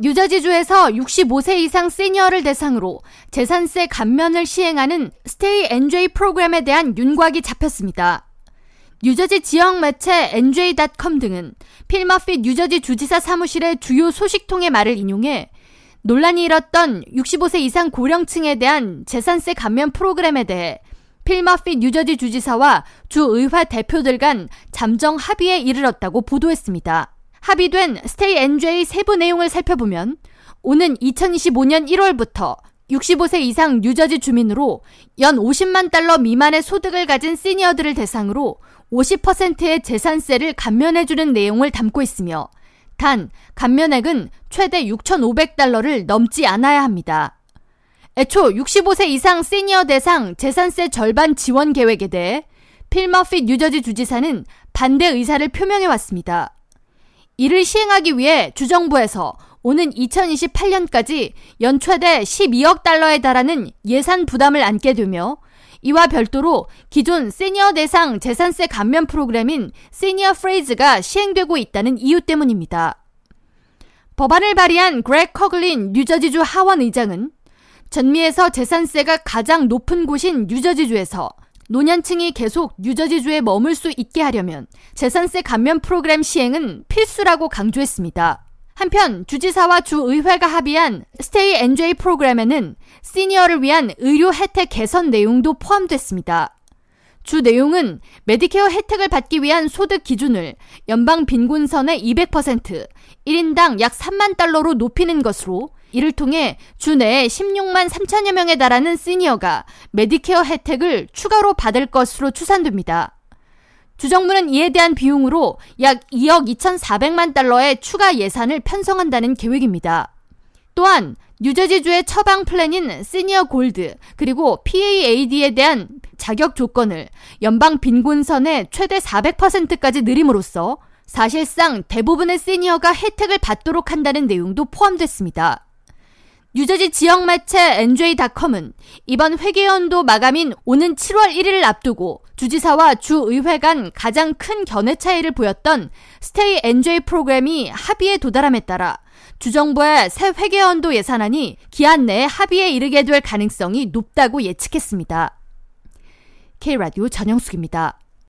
뉴저지주에서 65세 이상 시니어를 대상으로 재산세 감면을 시행하는 스테이 NJ 프로그램에 대한 윤곽이 잡혔습니다. 뉴저지 지역 매체 NJ.com 등은 필머핏 뉴저지 주지사 사무실의 주요 소식통의 말을 인용해 논란이 일었던 65세 이상 고령층에 대한 재산세 감면 프로그램에 대해 필머핏 뉴저지 주지사와 주의회 대표들 간 잠정 합의에 이르렀다고 보도했습니다. 합의된 스테이 NJ 세부 내용을 살펴보면 오는 2025년 1월부터 65세 이상 뉴저지 주민으로 연 50만 달러 미만의 소득을 가진 시니어들을 대상으로 50%의 재산세를 감면해주는 내용을 담고 있으며 단 감면액은 최대 6,500달러를 넘지 않아야 합니다. 애초 65세 이상 시니어 대상 재산세 절반 지원 계획에 대해 필머핏 뉴저지 주지사는 반대 의사를 표명해 왔습니다. 이를 시행하기 위해 주정부에서 오는 2028년까지 연 최대 12억 달러에 달하는 예산 부담을 안게 되며 이와 별도로 기존 시니어 대상 재산세 감면 프로그램인 시니어 프레이즈가 시행되고 있다는 이유 때문입니다. 법안을 발의한 그렉 커글린 뉴저지주 하원 의장은 전미에서 재산세가 가장 높은 곳인 뉴저지주에서 노년층이 계속 뉴저지주에 머물 수 있게 하려면 재산세 감면 프로그램 시행은 필수라고 강조했습니다. 한편 주지사와 주의회가 합의한 Stay NJ 프로그램에는 시니어를 위한 의료 혜택 개선 내용도 포함됐습니다. 주 내용은 메디케어 혜택을 받기 위한 소득 기준을 연방 빈곤선의 200%, 1인당 약 3만 달러로 높이는 것으로 이를 통해 주 내에 16만 3천여 명에 달하는 시니어가 메디케어 혜택을 추가로 받을 것으로 추산됩니다. 주정부는 이에 대한 비용으로 약 2억 2,400만 달러의 추가 예산을 편성한다는 계획입니다. 또한 뉴저지주의 처방 플랜인 시니어 골드 그리고 PAAD에 대한 자격 조건을 연방 빈곤선의 최대 400%까지 늘림으로써 사실상 대부분의 시니어가 혜택을 받도록 한다는 내용도 포함됐습니다. 뉴저지 지역 매체 NJ.com은 이번 회계연도 마감인 오는 7월 1일을 앞두고 주지사와 주의회 간 가장 큰 견해 차이를 보였던 스테이 NJ 프로그램이 합의에 도달함에 따라 주정부의 새 회계연도 예산안이 기한 내에 합의에 이르게 될 가능성이 높다고 예측했습니다. K라디오 전영숙입니다.